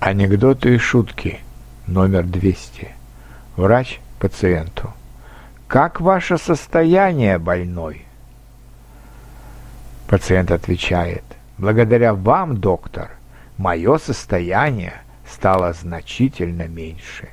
Анекдоты и шутки. Номер 200. Врач пациенту. Как ваше состояние, больной? Пациент отвечает. Благодаря вам, доктор, мое состояние стало значительно меньше.